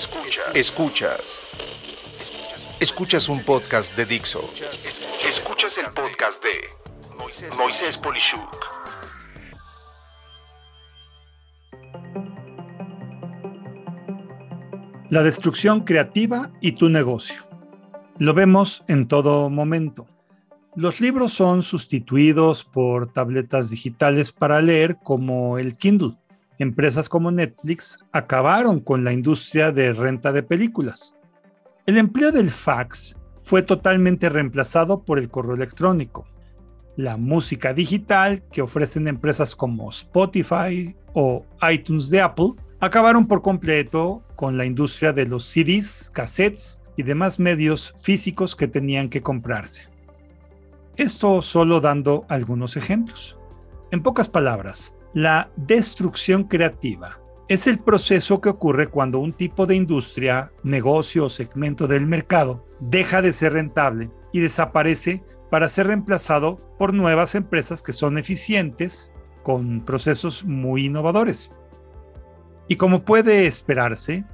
Escuchas. Escuchas. Escuchas un podcast de Dixo. Escuchas el podcast de Moisés Polishuk. La destrucción creativa y tu negocio. Lo vemos en todo momento. Los libros son sustituidos por tabletas digitales para leer como el Kindle. Empresas como Netflix acabaron con la industria de renta de películas. El empleo del fax fue totalmente reemplazado por el correo electrónico. La música digital que ofrecen empresas como Spotify o iTunes de Apple acabaron por completo con la industria de los CDs, cassettes y demás medios físicos que tenían que comprarse. Esto solo dando algunos ejemplos. En pocas palabras, la destrucción creativa es el proceso que ocurre cuando un tipo de industria, negocio o segmento del mercado deja de ser rentable y desaparece para ser reemplazado por nuevas empresas que son eficientes con procesos muy innovadores. Y como puede esperarse,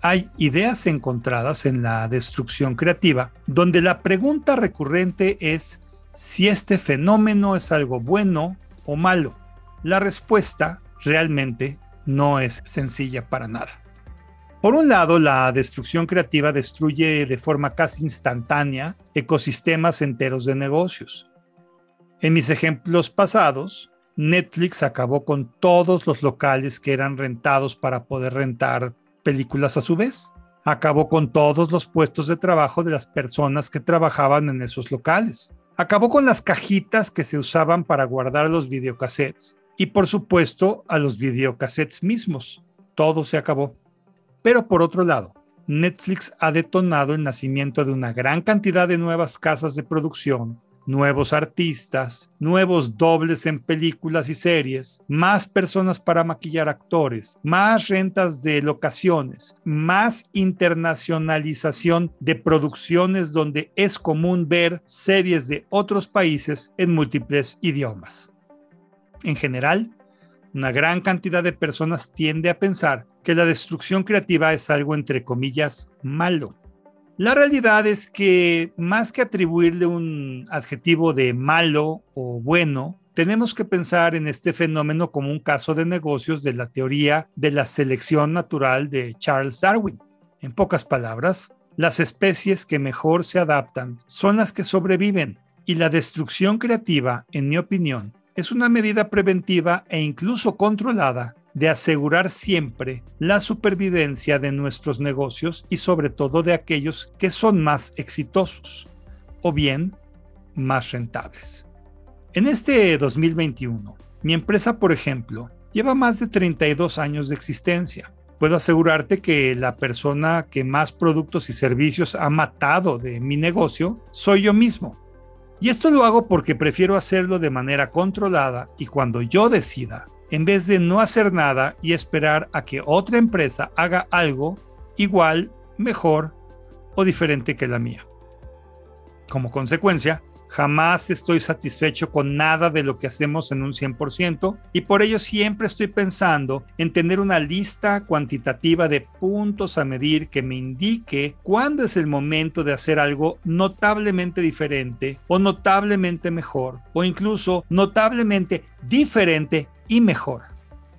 hay ideas encontradas en la destrucción creativa donde la pregunta recurrente es si este fenómeno es algo bueno o malo. La respuesta realmente no es sencilla para nada. Por un lado, la destrucción creativa destruye de forma casi instantánea ecosistemas enteros de negocios. En mis ejemplos pasados, Netflix acabó con todos los locales que eran rentados para poder rentar películas a su vez. Acabó con todos los puestos de trabajo de las personas que trabajaban en esos locales. Acabó con las cajitas que se usaban para guardar los videocassettes y por supuesto a los videocassettes mismos. Todo se acabó. Pero por otro lado, Netflix ha detonado el nacimiento de una gran cantidad de nuevas casas de producción nuevos artistas, nuevos dobles en películas y series, más personas para maquillar actores, más rentas de locaciones, más internacionalización de producciones donde es común ver series de otros países en múltiples idiomas. En general, una gran cantidad de personas tiende a pensar que la destrucción creativa es algo entre comillas malo la realidad es que más que atribuirle un adjetivo de malo o bueno, tenemos que pensar en este fenómeno como un caso de negocios de la teoría de la selección natural de Charles Darwin. En pocas palabras, las especies que mejor se adaptan son las que sobreviven y la destrucción creativa, en mi opinión, es una medida preventiva e incluso controlada de asegurar siempre la supervivencia de nuestros negocios y sobre todo de aquellos que son más exitosos o bien más rentables. En este 2021, mi empresa, por ejemplo, lleva más de 32 años de existencia. Puedo asegurarte que la persona que más productos y servicios ha matado de mi negocio soy yo mismo. Y esto lo hago porque prefiero hacerlo de manera controlada y cuando yo decida en vez de no hacer nada y esperar a que otra empresa haga algo igual, mejor o diferente que la mía. Como consecuencia, jamás estoy satisfecho con nada de lo que hacemos en un 100% y por ello siempre estoy pensando en tener una lista cuantitativa de puntos a medir que me indique cuándo es el momento de hacer algo notablemente diferente o notablemente mejor o incluso notablemente diferente y mejor.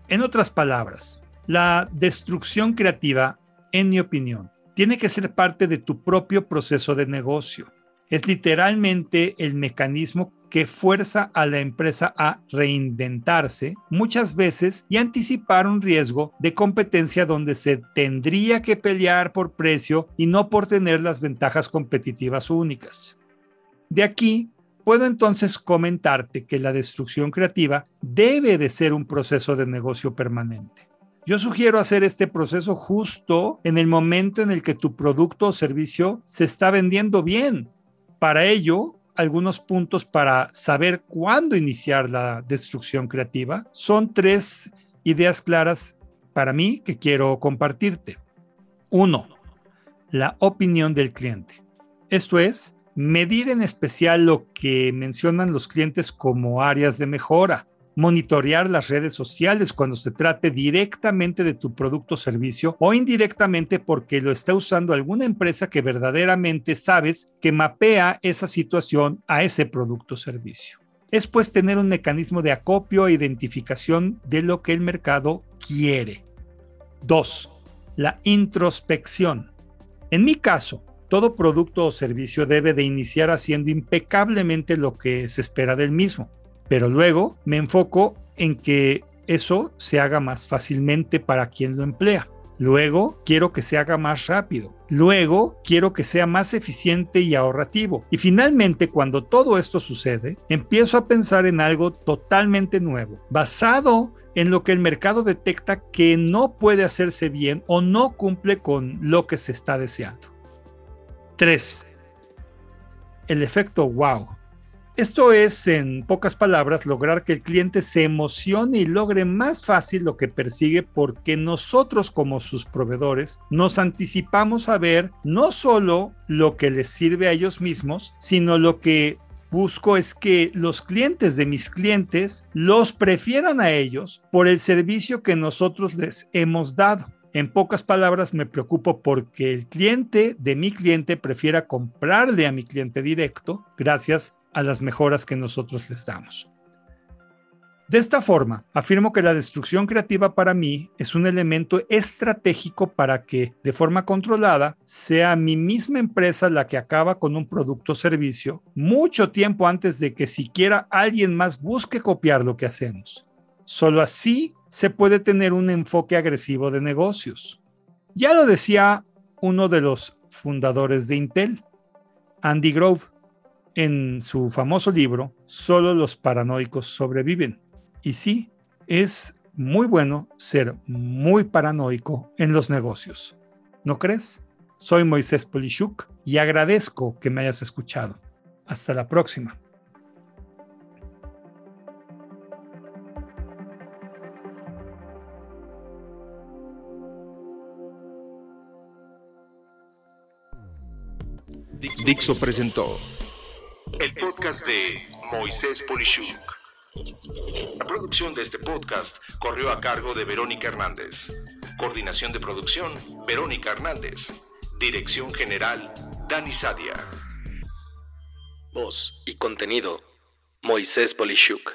En otras palabras, la destrucción creativa, en mi opinión, tiene que ser parte de tu propio proceso de negocio. Es literalmente el mecanismo que fuerza a la empresa a reinventarse muchas veces y anticipar un riesgo de competencia donde se tendría que pelear por precio y no por tener las ventajas competitivas únicas. De aquí Puedo entonces comentarte que la destrucción creativa debe de ser un proceso de negocio permanente. Yo sugiero hacer este proceso justo en el momento en el que tu producto o servicio se está vendiendo bien. Para ello, algunos puntos para saber cuándo iniciar la destrucción creativa son tres ideas claras para mí que quiero compartirte. Uno, la opinión del cliente. Esto es, medir en especial lo que mencionan los clientes como áreas de mejora. Monitorear las redes sociales cuando se trate directamente de tu producto o servicio o indirectamente porque lo está usando alguna empresa que verdaderamente sabes que mapea esa situación a ese producto o servicio. Es pues tener un mecanismo de acopio e identificación de lo que el mercado quiere. 2. La introspección. En mi caso, todo producto o servicio debe de iniciar haciendo impecablemente lo que se espera del mismo pero luego me enfoco en que eso se haga más fácilmente para quien lo emplea. Luego quiero que se haga más rápido. Luego quiero que sea más eficiente y ahorrativo. Y finalmente, cuando todo esto sucede, empiezo a pensar en algo totalmente nuevo, basado en lo que el mercado detecta que no puede hacerse bien o no cumple con lo que se está deseando. 3. El efecto wow. Esto es, en pocas palabras, lograr que el cliente se emocione y logre más fácil lo que persigue porque nosotros como sus proveedores nos anticipamos a ver no solo lo que les sirve a ellos mismos, sino lo que busco es que los clientes de mis clientes los prefieran a ellos por el servicio que nosotros les hemos dado. En pocas palabras, me preocupo porque el cliente de mi cliente prefiera comprarle a mi cliente directo gracias a las mejoras que nosotros les damos. De esta forma, afirmo que la destrucción creativa para mí es un elemento estratégico para que, de forma controlada, sea mi misma empresa la que acaba con un producto o servicio mucho tiempo antes de que siquiera alguien más busque copiar lo que hacemos. Solo así se puede tener un enfoque agresivo de negocios. Ya lo decía uno de los fundadores de Intel, Andy Grove en su famoso libro, Solo los paranoicos sobreviven. Y sí, es muy bueno ser muy paranoico en los negocios. ¿No crees? Soy Moisés Polishuk y agradezco que me hayas escuchado. Hasta la próxima. Dixo presentó el podcast de Moisés Polishuk. La producción de este podcast corrió a cargo de Verónica Hernández. Coordinación de producción, Verónica Hernández. Dirección General, Dani Sadia. Voz y contenido, Moisés Polishuk.